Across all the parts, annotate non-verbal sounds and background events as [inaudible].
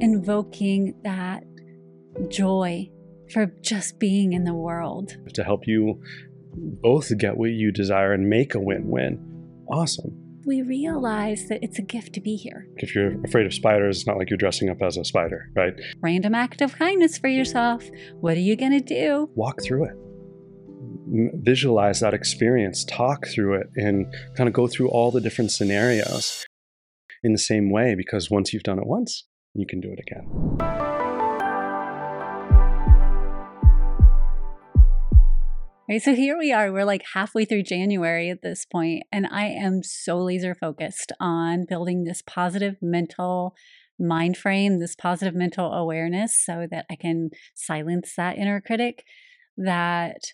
invoking that joy for just being in the world. To help you both get what you desire and make a win win. Awesome. We realize that it's a gift to be here. If you're afraid of spiders, it's not like you're dressing up as a spider, right? Random act of kindness for yourself. What are you going to do? Walk through it. Visualize that experience, talk through it, and kind of go through all the different scenarios in the same way because once you've done it once, you can do it again. Right. So here we are. We're like halfway through January at this point, and I am so laser focused on building this positive mental mind frame, this positive mental awareness, so that I can silence that inner critic. That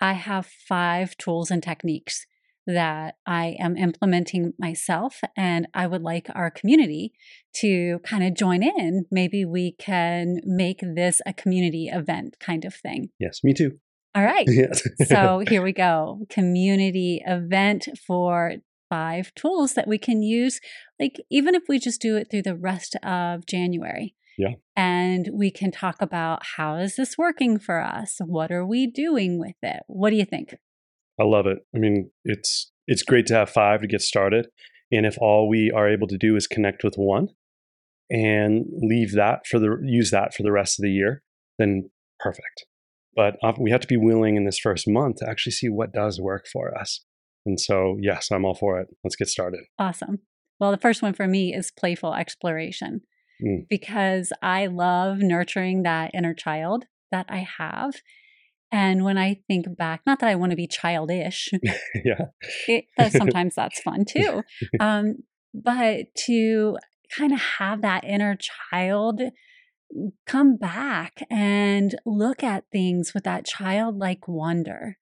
I have five tools and techniques that I am implementing myself, and I would like our community to kind of join in. Maybe we can make this a community event kind of thing. Yes, me too. All right. [laughs] Yes. so here we [laughs] go. Community event for five tools that we can use, like even if we just do it through the rest of January. Yeah. And we can talk about how is this working for us? What are we doing with it? What do you think? I love it. I mean, it's it's great to have five to get started. And if all we are able to do is connect with one and leave that for the use that for the rest of the year, then perfect. But we have to be willing in this first month to actually see what does work for us. And so, yes, I'm all for it. Let's get started. Awesome. Well, the first one for me is playful exploration mm. because I love nurturing that inner child that I have. And when I think back, not that I want to be childish, [laughs] yeah, it, [laughs] sometimes that's fun too. Um, but to kind of have that inner child come back and look at things with that childlike wonder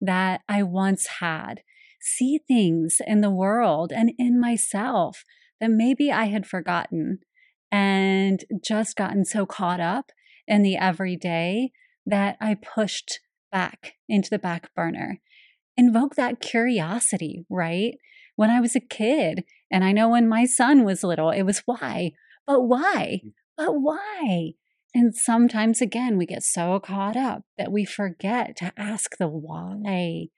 that I once had. See things in the world and in myself that maybe I had forgotten and just gotten so caught up in the everyday that I pushed back into the back burner. Invoke that curiosity, right? When I was a kid, and I know when my son was little, it was why, but why? Mm. But why? And sometimes, again, we get so caught up that we forget to ask the why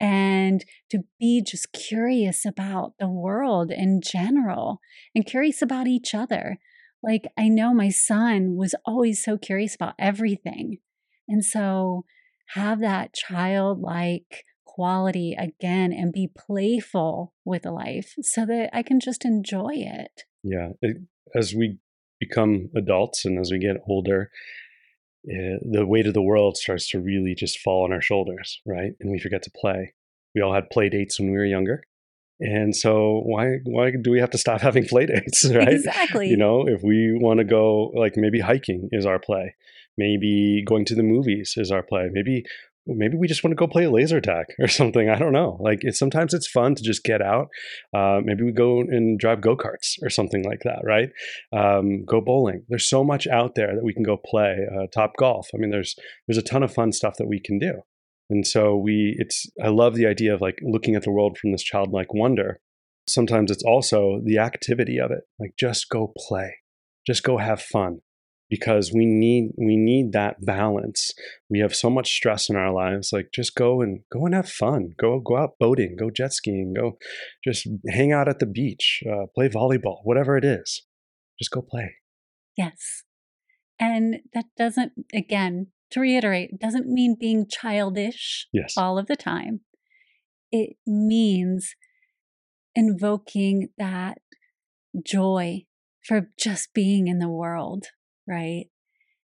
and to be just curious about the world in general and curious about each other. Like, I know my son was always so curious about everything. And so, have that childlike quality again and be playful with life so that I can just enjoy it. Yeah. It, as we become adults and as we get older, uh, the weight of the world starts to really just fall on our shoulders, right? And we forget to play. We all had play dates when we were younger. And so why why do we have to stop [laughs] having play dates, [laughs] right? Exactly. You know, if we want to go like maybe hiking is our play. Maybe going to the movies is our play. Maybe maybe we just want to go play laser tag [laughs] or something. I don't know. Like it's sometimes it's fun to just get out. Uh, maybe we go and drive go karts or something like that, right? Um, go bowling. There's so much out there that we can go play. Uh, Topgolf. I mean, there's there's a ton of fun stuff that we can do. And so we, it's I love the idea of like looking at the world from this childlike wonder. Sometimes it's also the activity of it. Like just go play, just go have fun because we need we need that balance. We have so much stress in our lives like just go and go and have fun. Go go out boating go jet skiing go just hang out at the beach uh, play volleyball whatever it is. Just go play. Yes. And that doesn't again to reiterate doesn't mean being childish yes. all of the time. It means invoking that joy for just being in the world right?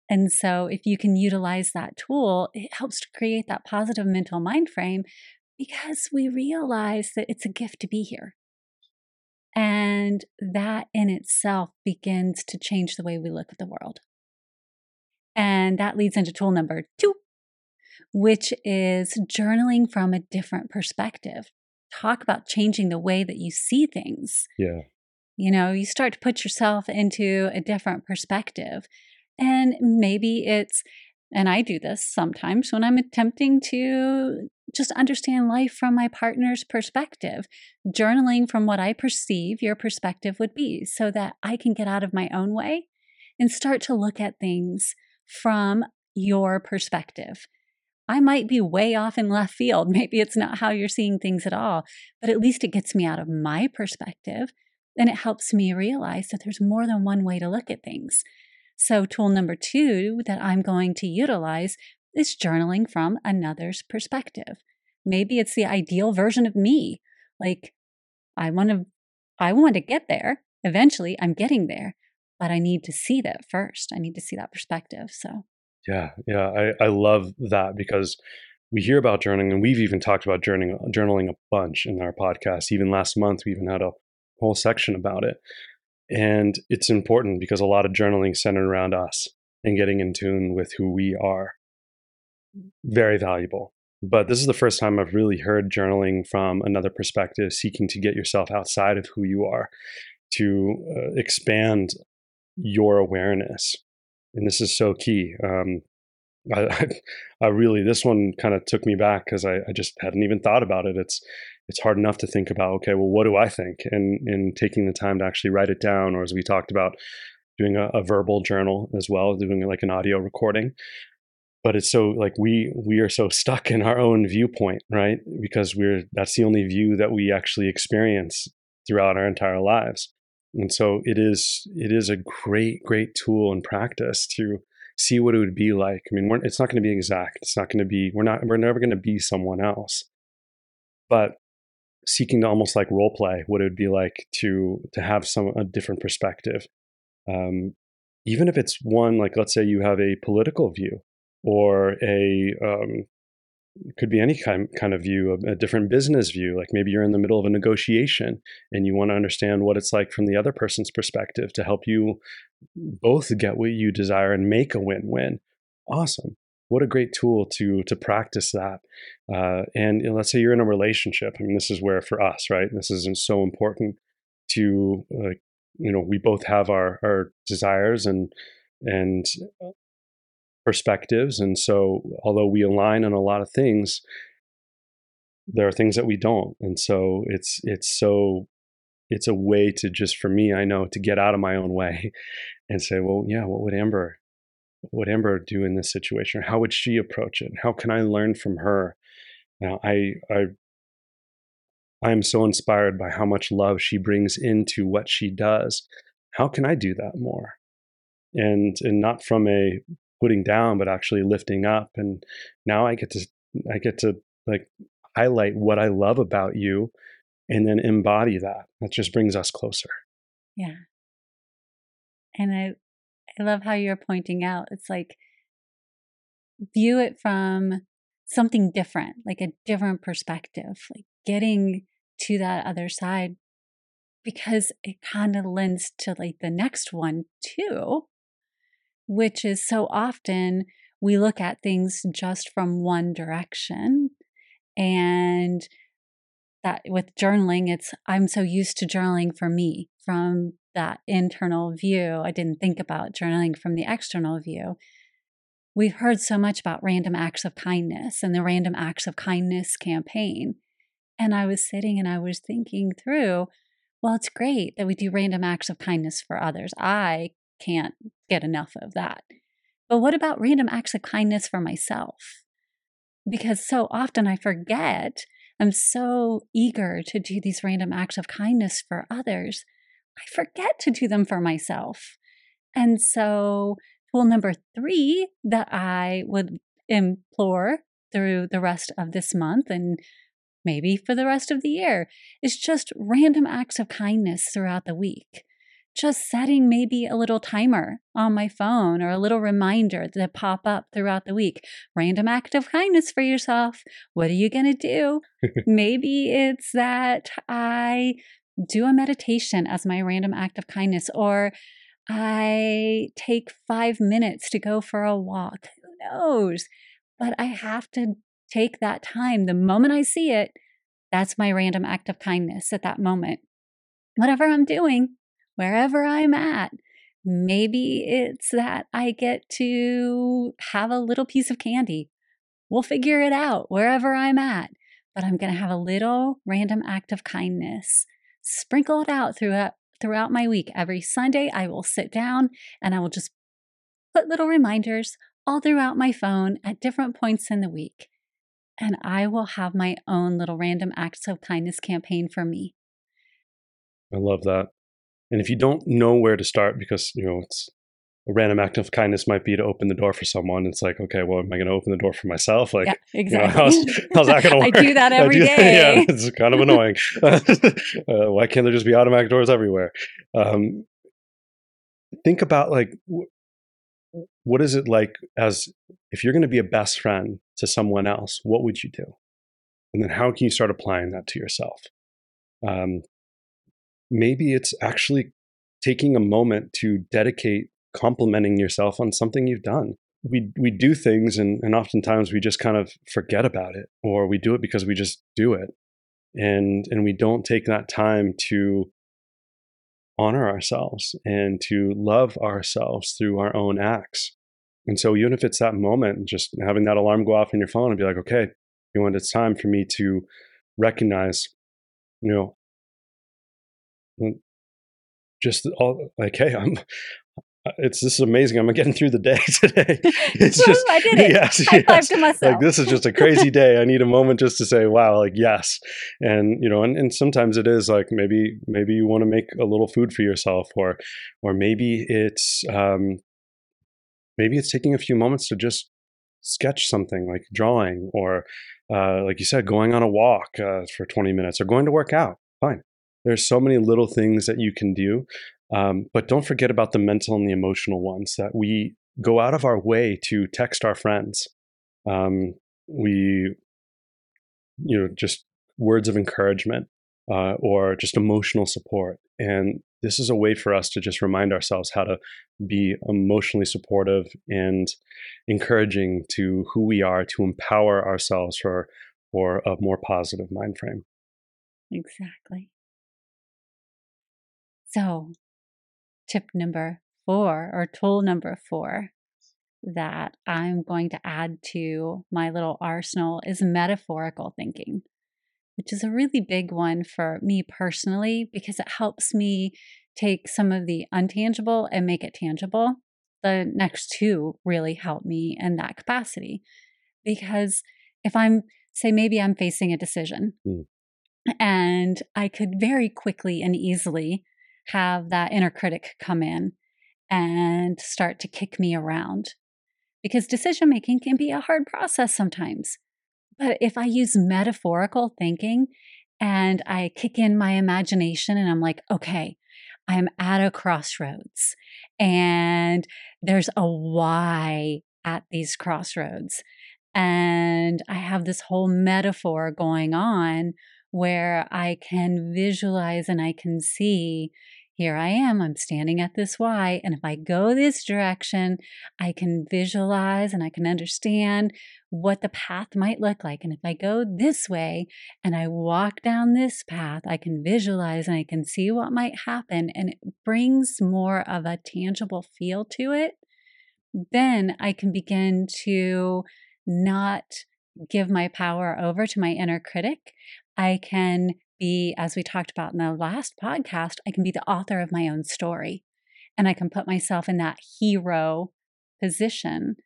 And so, if you can utilize that tool, it helps to create that positive mental mind frame because we realize that it's a gift to be here. And that in itself begins to change the way we look at the world. And that leads into tool number two, which is journaling from a different perspective. Talk about changing the way that you see things. Yeah. You know, you start to put yourself into a different perspective. And maybe it's, and I do this sometimes when I'm attempting to just understand life from my partner's perspective, journaling from what I perceive your perspective would be so that I can get out of my own way and start to look at things from your perspective. I might be way off in left field. [laughs] Maybe it's not how you're seeing things at all, but at least it gets me out of my perspective and it helps me realize that there's more than one way to look at things. So, tool number two that I'm going to utilize is journaling from another's perspective. Maybe it's the ideal version of me. Like, I want to, I want to get there. Eventually, I'm getting there, but I need to see that first. I need to see that perspective. So, yeah, yeah, I, I love that because we hear about journaling and we've even talked about journaling, journaling a bunch in our podcast. Even last month, we even had a whole section about it. And it's important because a lot of journaling centered around us and getting in tune with who we are. Very valuable. But this is the first time I've really heard journaling from another perspective, seeking to get yourself outside of who you are, to uh, expand your awareness. And this is so key. Um, I, [laughs] I, really, this one kind of took me back because I, I, just hadn't even thought about it. It's, it's hard enough to think about, okay, well, what do I think? And, and taking the time to actually write it down, or as we talked about, doing a, a verbal journal as well, doing like an audio recording. But it's so like we we are so [laughs] stuck in our own viewpoint, right? Because we're that's the only view that we actually experience throughout our entire lives. And so it is it is a great great tool and practice to see what it would be like. I mean, it's not going to be exact. It's not going to be we're not we're never going to be someone else. But seeking to almost like role play what it would be like to to have some a different perspective. Um, even if it's one like let's say you have a political view or a um, could be any kind kind of view, a, a, different business view. Like maybe you're in the middle of a negotiation and you want to understand what it's like from the other person's perspective to help you both get what you desire and make a win-win. Awesome. What a great tool to to practice that. Uh, and let's say you're in a relationship. I mean, this is where for us, right? This is so important to uh, you know we both have our our desires and and perspectives. And so, although we align on a lot of things, there are things that we don't. And so, it's it's so it's a way to just for me, I know to get out of my own way [laughs] and say, well, yeah, what would Amber would Amber do in this situation? How would she approach it? How can I learn from her? Now, I I I am so inspired by how much love she brings into what she does. How can I do that more? And and not from a putting down but actually lifting up and now i get to i get to like highlight what i love about you and then embody that that just brings us closer yeah and i i love how you're pointing out it's like view it from something different like a different perspective like getting to that other side because it kind of lends to like the next one too which is so often we look at things just from one direction. And that with journaling, it's I'm so used to journaling for me from that internal view. I didn't think about journaling from the external view. We've heard so much about random acts of kindness and the random acts of kindness campaign. And I was sitting and I was thinking through, well, it's great that we do random acts of kindness for others. I can't get enough of that. But what about random acts of kindness for myself? Because so often I forget, I'm so eager to do these random acts of kindness for others, I forget to do them for myself. And so, tool number three that I would implore through the rest of this month and maybe for the rest of the year is just random acts of kindness throughout the week just setting maybe a little timer on my phone or a little reminder to pop up throughout the week. Random act of kindness for yourself. What are you going to do? [laughs] maybe it's that I do a meditation as my random act of kindness, or I take five minutes to go for a walk. Who knows? But I have to take that time. The moment I see it, that's my random act of kindness at that moment. Whatever I'm doing, wherever I'm at. Maybe it's that I get to have a little piece of candy. We'll figure it out wherever I'm at. But I'm going to have a little random act of kindness sprinkled out throughout throughout my week. Every Sunday, I will sit down and I will just put little reminders all throughout my phone at different points in the week. And I will have my own little random acts of kindness campaign for me. I love that. And if you don't know where to start, because you know it's a random act of kindness might be to open the door for someone. It's like, okay, well, am I going to open the door for myself? Like, yeah, exactly. You know, how's, how's, that going to work? I do that every do, [laughs] day. yeah, it's kind of annoying. [laughs] uh, why can't there just be automatic doors everywhere? Um, think about like, what is it like as if you're going to be a best friend to someone else? What would you do? And then how can you start applying that to yourself? Um, maybe it's actually taking a moment to dedicate complimenting yourself on something you've done. We we do things and, and oftentimes we just kind of forget about it or we do it because we just do it. And and we don't take that time to honor ourselves and to love ourselves through our own acts. And so even if it's that moment, just having that alarm go off in your phone and be like, okay, you know, it's time for me to recognize, you know, mm, just all like, hey, I'm it's this is amazing. I'm getting through the day [laughs] today. [laughs] It's just I did it. Yes, High yes. to myself. Like this is just a crazy [laughs] day. I need a moment just to say, wow, like yes. And you know, and, and sometimes it is like maybe maybe you want to make a little food for yourself or or maybe it's um maybe it's taking a few moments to just sketch something like drawing or uh, like you said, going on a walk uh, for 20 minutes or going to work out. Fine. There's so many little things that you can do um, but don't forget about the mental and the emotional ones that we go out of our way to text our friends. Um, we, you know, just words of encouragement uh, or just emotional support. And this is a way for us to just remind ourselves how to be emotionally supportive and encouraging to who we are to empower ourselves for, for a more positive mind frame. Exactly. So, tip number four or tool number four that I'm going to add to my little arsenal is metaphorical thinking, which is a really big one for me personally because it helps me take some of the untangible and make it tangible. The next two really help me in that capacity because if I'm, say, maybe I'm facing a decision mm. and I could very quickly and easily have that inner critic come in and start to kick me around. Because decision making can be a hard process sometimes. But if I use metaphorical thinking and I kick in my imagination and I'm like, okay, I'm at a crossroads and there's a Y at these crossroads. And I have this whole metaphor going on where I can visualize and I can see here I am, I'm standing at this Y. And if I go this direction, I can visualize and I can understand what the path might look like. And if I go this way and I walk down this path, I can visualize and I can see what might happen. And it brings more of a tangible feel to it. Then I can begin to not give my power over to my inner critic. I can be, as we talked about in the last podcast, I can be the author of my own story and I can put myself in that hero position.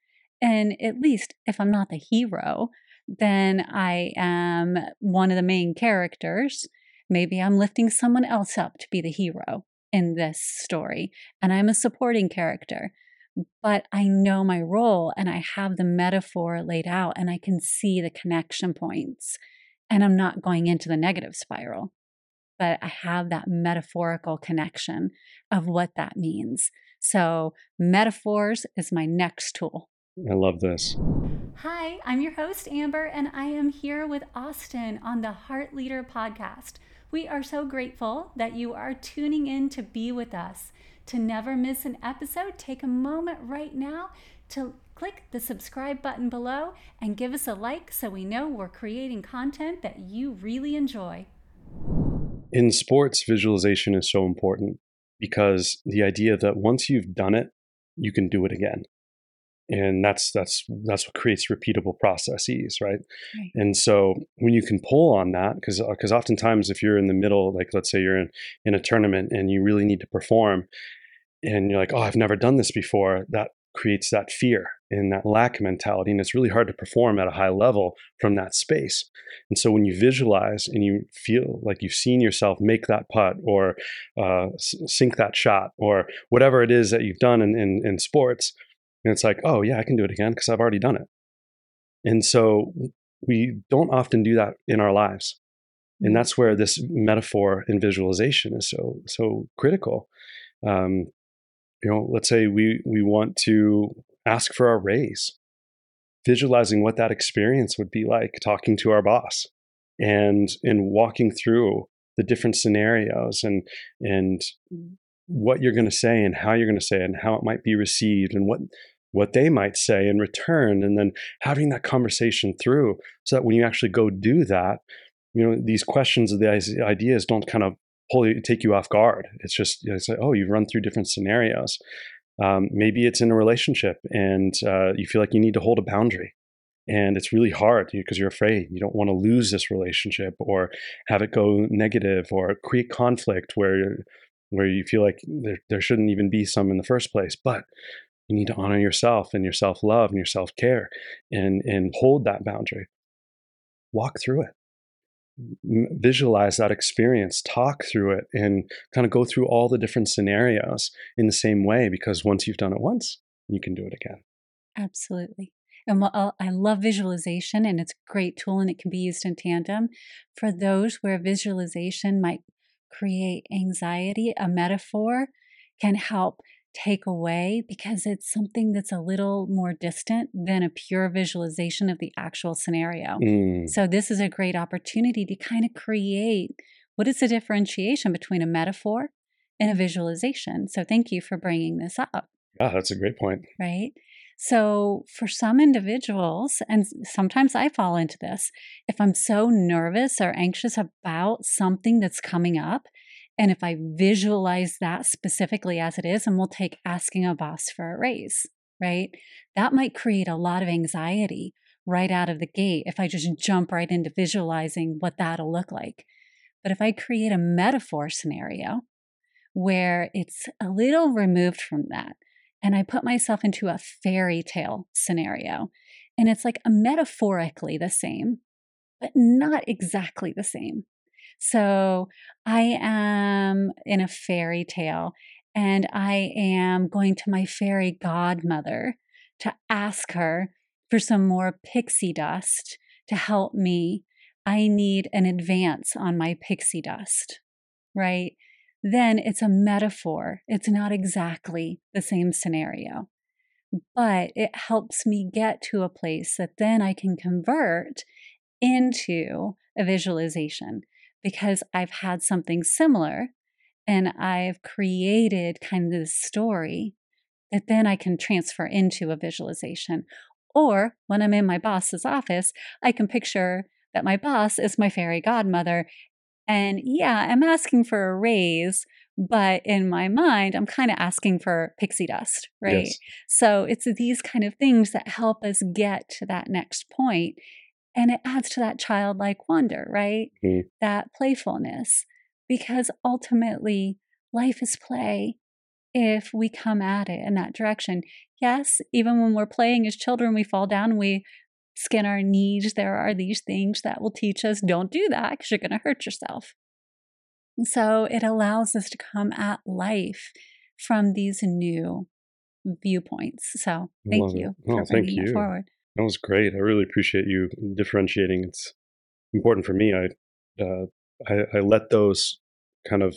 And at least if I'm not the hero, then I am one of the main characters. Maybe I'm lifting someone else up to be the hero in this story, and I'm a supporting character. But I know my role and I have the metaphor laid out and I can see the connection points and I'm not going into the negative spiral. But I have that metaphorical connection of what that means. So, metaphors is my next tool. I love this. Hi, I'm your host, Amber, and I am here with Austin on the Heart Leader podcast. We are so grateful that you are tuning in to be with us. To never miss an episode, take a moment right now to click the subscribe button below and give us a like so we know we're creating content that you really enjoy. In sports, visualization is so important because the idea that once you've done it, you can do it again. and that's that's that's what creates repeatable processes right, Right. and so when you can pull on that because because oftentimes if you're in the middle like let's say you're in in a tournament and you really need to perform and you're like oh i've never done this before that creates that fear and that lack mentality and it's really hard to perform at a high level from that space and so when you visualize and you feel like you've seen yourself make that putt or uh, sink that shot or whatever it is that you've done in, in, in sports and it's like, oh, yeah, I can do it again because I've already done it. And so we don't often do that in our lives. And that's where this metaphor and visualization is so so critical. Um, you know, let's say we we want to ask for our raise, visualizing what that experience would be like, talking to our boss, and in walking through the different scenarios and and what you're going to say and how you're going to say it and how it might be received and what what they might say in return and then having that conversation through so that when you actually go do that you know these questions of the ideas don't kind of pull you take you off guard. It's just you know, it's like oh you've run through different scenarios um, maybe it's in a relationship and uh, you feel like you need to hold a boundary. And it's really hard because you're afraid. You don't want to lose this relationship or have it go negative or create conflict where where you feel like there, there shouldn't even be some in the first place. But you need to honor yourself and your self-love and your self-care and and hold that boundary. Walk through it visualize that experience talk through it and kind of go through all the different scenarios in the same way because once you've done it once you can do it again absolutely and uh, I love visualization, and it's a great tool, and it can be used in tandem. For those where visualization might create anxiety, a metaphor can help take away because it's something that's a little more distant than a pure visualization of the actual scenario. Mm. So, this is a great opportunity to kind of create what is the differentiation between a metaphor and a visualization. So, thank you for bringing this up. Yeah, that's a great point. Right. So, for some individuals, and sometimes I fall into this, if I'm so nervous or anxious about something that's coming up, and if I visualize that specifically as it is, and we'll take asking a boss for a raise, right? That might create a lot of anxiety right out of the gate if I just jump right into visualizing what that'll look like. But if I create a metaphor scenario where it's a little removed from that, and I put myself into a fairy tale scenario. And it's like a metaphorically the same, but not exactly the same. So I am in a fairy tale and I am going to my fairy godmother to ask her for some more pixie dust to help me. I need an advance on my pixie dust, right? then it's a metaphor. It's not exactly the same scenario, but it helps me get to a place that then I can convert into a visualization because I've had something similar and I've created kind of this story that then I can transfer into a visualization. Or when I'm in my boss's office, I can picture that my boss is my fairy godmother and yeah, I'm asking for a raise, but in my mind, I'm kind of asking for pixie dust, right? Yes. So it's these kind of things that help us get to that next point, And it adds to that childlike wonder, right? Mm. That playfulness. Because ultimately, life is play if we come at it in that direction. Yes, even when we're playing as children, we fall down, we skin our knees. There are these things that will teach us don't do that because you're going to hurt yourself. And so it allows us to come at life from these new viewpoints. So thank you oh, for bringing thank you. forward. That was great. I really appreciate you differentiating. It's important for me. I uh, I, I, let those kind of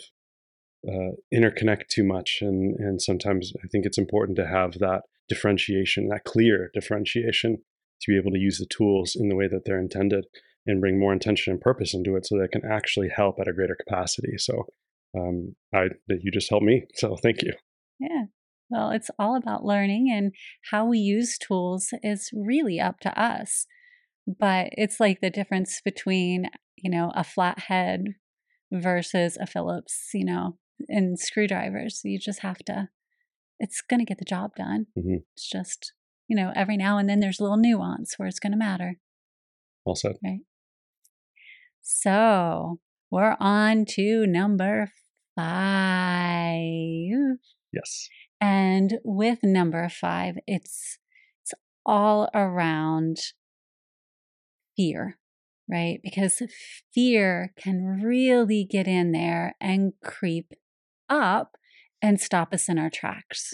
uh, interconnect too much, and and sometimes I think it's important to have that differentiation, that clear differentiation, to be able to use the tools in the way that they're intended and bring more intention and purpose into it so that it can actually help at a greater capacity. So um, I that you just helped me. So thank you. Yeah. Well, it's all about learning and how we use tools is really up to us. But it's like the difference between, you know, a flathead versus a Phillips, you know, and screwdrivers. You just have to, it's going to get the job done. Mm-hmm. It's just you know, every now and then there's a little nuance where it's going to matter. Well said. Right. So we're on to number five. Yes. And with number five, it's it's all around fear, right? Because fear can really get in there and creep up and stop us in our tracks.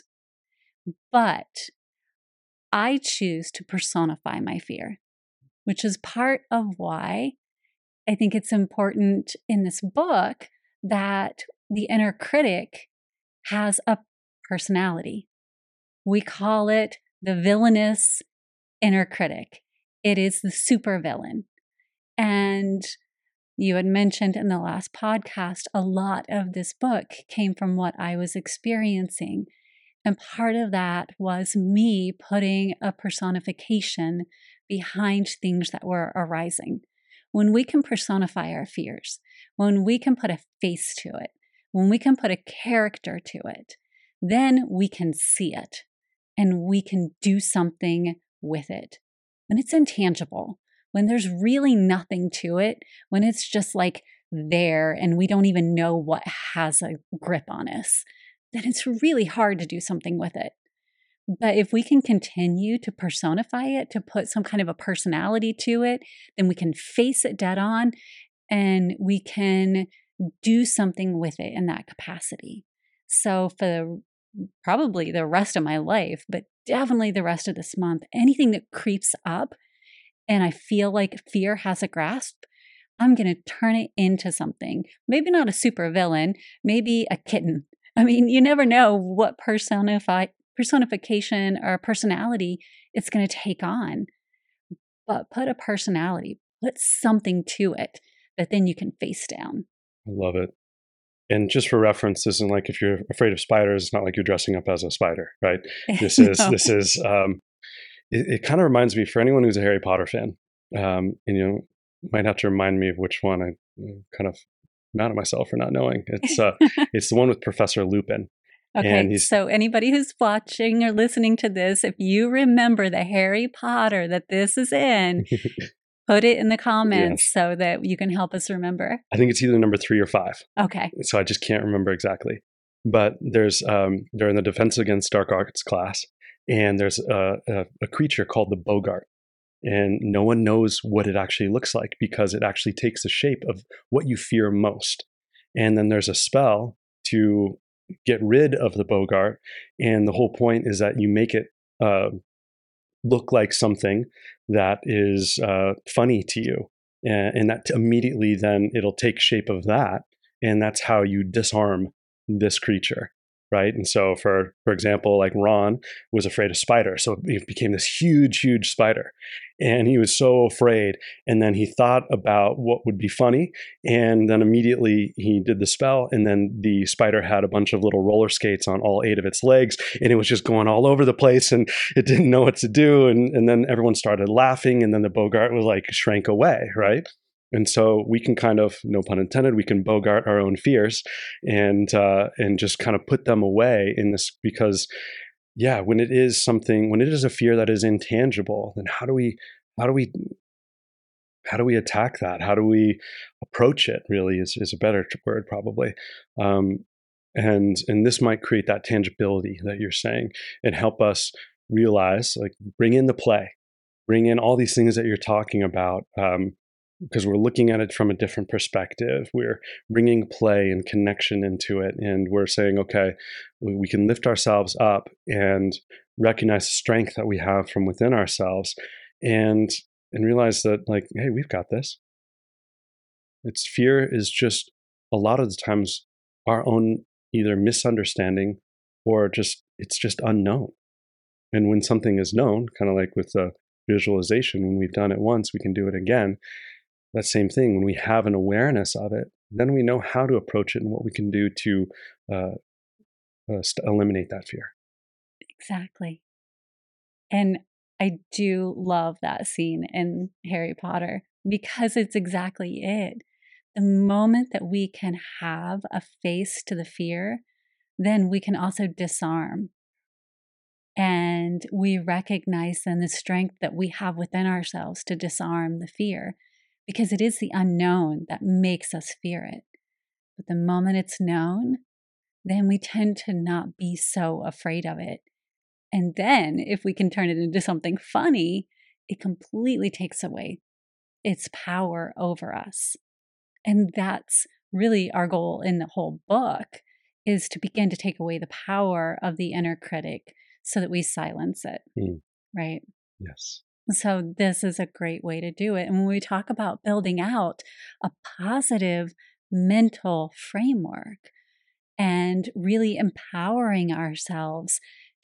But I choose to personify my fear, which is part of why I think it's important in this book that the inner critic has a personality. We call it the villainous inner critic. It is the supervillain. And you had mentioned in the last podcast, a lot of this book came from what I was experiencing. And part of that was me putting a personification behind things that were arising. When we can personify our fears, when we can put a face to it, when we can put a character to it, then we can see it and we can do something with it. When it's intangible, when there's really nothing to it, when it's just like there and we don't even know what has a grip on us, then it's really hard to do something with it. But if we can continue to personify it, to put some kind of a personality to it, then we can face it dead on and we can do something with it in that capacity. So, for the, probably the rest of my life, but definitely the rest of this month, anything that creeps up and I feel like fear has a grasp, I'm going to turn it into something. Maybe not a super villain, maybe a kitten. [laughs] I mean, you never know what personification or personality it's going to take on. But put a personality, put something to it that then you can face down. I love it. And just for reference, this isn't like if you're afraid of spiders, it's not like you're dressing up as a spider, right? [laughs] This is no. this is um, it, it kind of reminds me for anyone who's a Harry Potter fan, um, and you know, might have to remind me of which one I kind of mad at myself for not knowing. It's uh, [laughs] it's the one with Professor Lupin. Okay, so anybody who's watching or listening to this, if you remember the Harry Potter that this is in, [laughs] put it in the comments yes. so that you can help us remember. I think it's either number three or five. Okay. So I just can't remember exactly. But there's um, they're in the Defense Against Dark Arts class, and there's a, a, a creature called the Boggart and no one knows what it actually looks like because it actually takes the shape of what you fear most. And then there's a spell to get rid of the Boggart, and the whole point is that you make it uh, look like something that is uh, funny to you, and, and that immediately then it'll take shape of that, and that's how you disarm this creature right? And so, for for example, like Ron was afraid of spiders, so he became this huge, huge spider, and he was so afraid. And then he thought about what would be funny, and then immediately he did the spell, and then the spider had a bunch of little roller skates on all eight of its legs, and it was just going all over the place, and it didn't know what to do, and and then everyone started laughing, and then the Boggart was like shrank away, right? And so we can kind of, no pun intended, we can bogart our own fears and uh, and just kind of put them away in this because, yeah, when it is something, when it is a fear that is intangible, then how do we, how do we, how do we attack that? How do we approach it? Really, is is a better word probably. Um, and and this might create that tangibility that you're saying and help us realize, like, bring in the play, bring in all these things that you're talking about. Um, because we're looking at it from a different perspective. We're bringing play and connection into it, and we're saying, okay, we can lift ourselves up and recognize the strength that we have from within ourselves, and and realize that, like, hey, we've got this. It's fear is just a lot of the times our own either misunderstanding or just it's just unknown. And when something is known, kind of like with the visualization, when we've done it once, we can do it again that same thing. When we have an awareness of it then we know how to approach it and what we can do to uh, uh, eliminate that fear. Exactly. And i do love that scene in harry potter because it's exactly it. The moment that we can have a face to the fear then we can also disarm. And And we recognize then the strength that we have within ourselves to disarm the fear because it is the unknown that makes us fear it. But the moment it's known, then we tend to not be so afraid of it. And then if we can turn it into something funny, it completely takes away its power over us. And that's really our goal in the whole book is to begin to take away the power of the inner critic so that we silence it. Mm. Right? Yes. So, this is a great way to do it. And when we talk about building out a positive mental framework and really empowering ourselves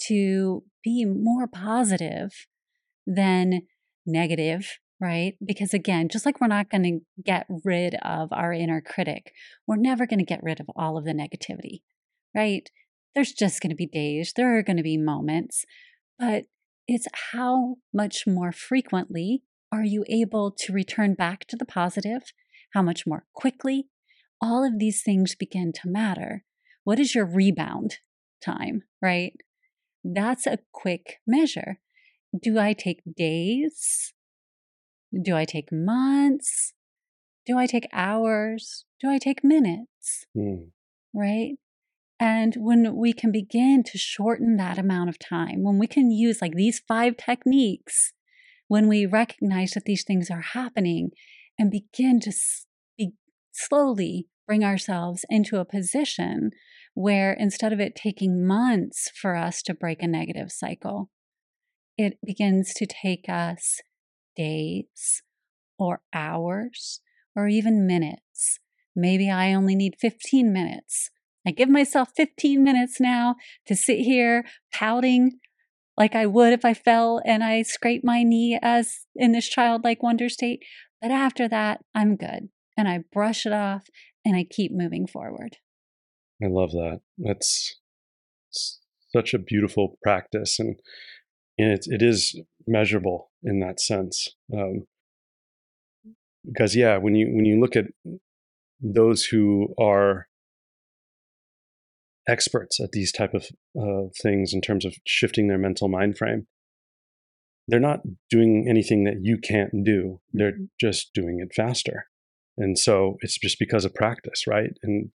to be more positive than negative right? Because again, just like we're not going to get rid of our inner critic, we're never going to get rid of all of the negativity, right? There's just going to be days, there are going to be moments, but it's how much more frequently are you able to return back to the positive? How much more quickly? All of these things begin to matter. What is your rebound time, right? That's a quick measure. Do I take days? Do I take months? Do I take hours? Do I take minutes? Mm. Right? And when we can begin to shorten that amount of time, when we can use like these five techniques, when we recognize that these things are happening and begin to be, slowly bring ourselves into a position where instead of it taking months for us to break a negative cycle, it begins to take us days or hours or even minutes. Maybe I only need 15 minutes. I give myself 15 minutes now to sit here pouting like I would if I fell and I scraped my knee as in this childlike wonder state. But after that, I'm good. And I brush it off and I keep moving forward. I love that. That's such a beautiful practice. And, and it, it is measurable in that sense. Um, because yeah, when you when you look at those who are experts at these type of uh, things in terms of shifting their mental mind frame, they're not doing anything that you can't do. They're mm-hmm. just doing it faster. And so it's just because of practice, right? And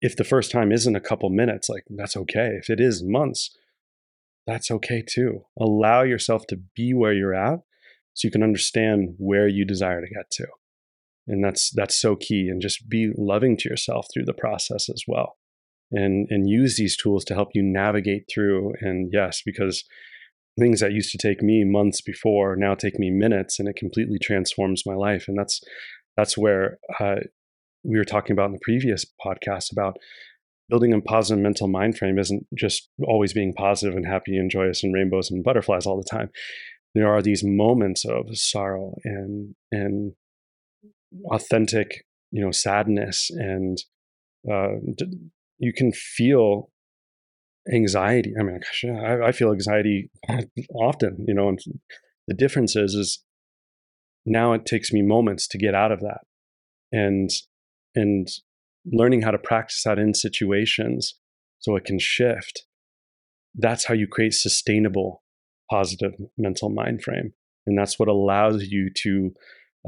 if the first time isn't a couple minutes, like that's okay. If it is months, that's okay too. Allow yourself to be where you're at so you can understand where you desire to get to. And that's that's so key and just be loving to yourself through the process as well. And and use these tools to help you navigate through and yes, because things that used to take me months before now take me minutes and it completely transforms my life and that's that's where uh, we were talking about in the previous podcast about building a positive mental mind frame isn't just always being positive and happy and joyous and rainbows and butterflies all the time. There are these moments of sorrow and and authentic, you know, sadness, and uh, you can feel anxiety. I mean, gosh, I, I feel anxiety [laughs] often, you know, and the difference is, is now it takes me moments to get out of that, and and learning how to practice that in situations so it can shift that's how you create sustainable positive mental mind frame and that's what allows you to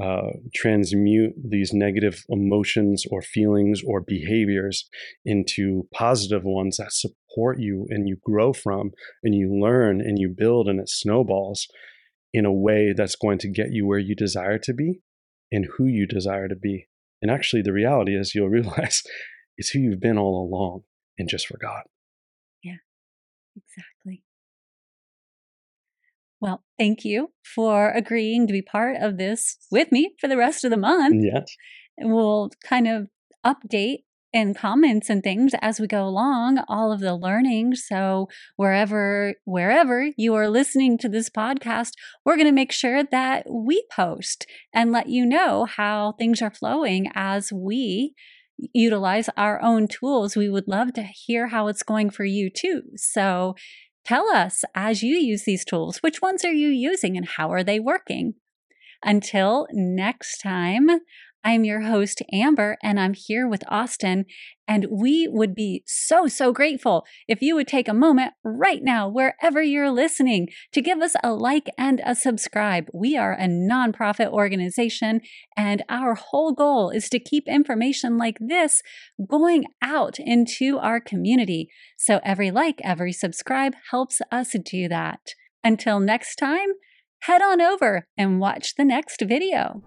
uh, transmute these negative emotions or feelings or behaviors into positive ones that support you and you grow from and you learn and you build and it snowballs in a way that's going to get you where you desire to be and who you desire to be and actually, the reality is you'll [laughs] realize it's who you've been all along and just forgot. Yeah, exactly. Well, thank you for agreeing to be part of this with me for the rest of the month. Yes. We'll kind of update and comments and things as we go along all of the learning so wherever wherever you are listening to this podcast we're going to make sure that we post and let you know how things are flowing as we utilize our own tools we would love to hear how it's going for you too so tell us as you use these tools which ones are you using and how are they working? Until next time I'm your host, Amber, and I'm here with Austin. And we would be so, so grateful if you would take a moment right now, wherever you're listening, to give us a like and a subscribe. We are a nonprofit organization, and our whole goal is to keep information like this going out into our community. So every like, every subscribe helps us do that. Until next time, head on over and watch the next video.